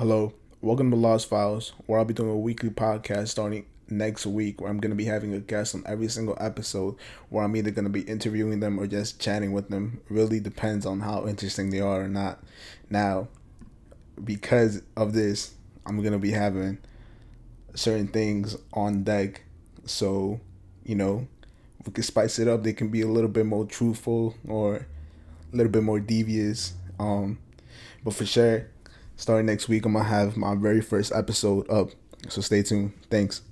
Hello, welcome to Lost Files, where I'll be doing a weekly podcast starting next week, where I'm going to be having a guest on every single episode, where I'm either going to be interviewing them or just chatting with them. Really depends on how interesting they are or not. Now, because of this, I'm going to be having certain things on deck. So, you know, we can spice it up. They can be a little bit more truthful or a little bit more devious. Um, but for sure, starting next week, I'm gonna have my very first episode up. So stay tuned. Thanks.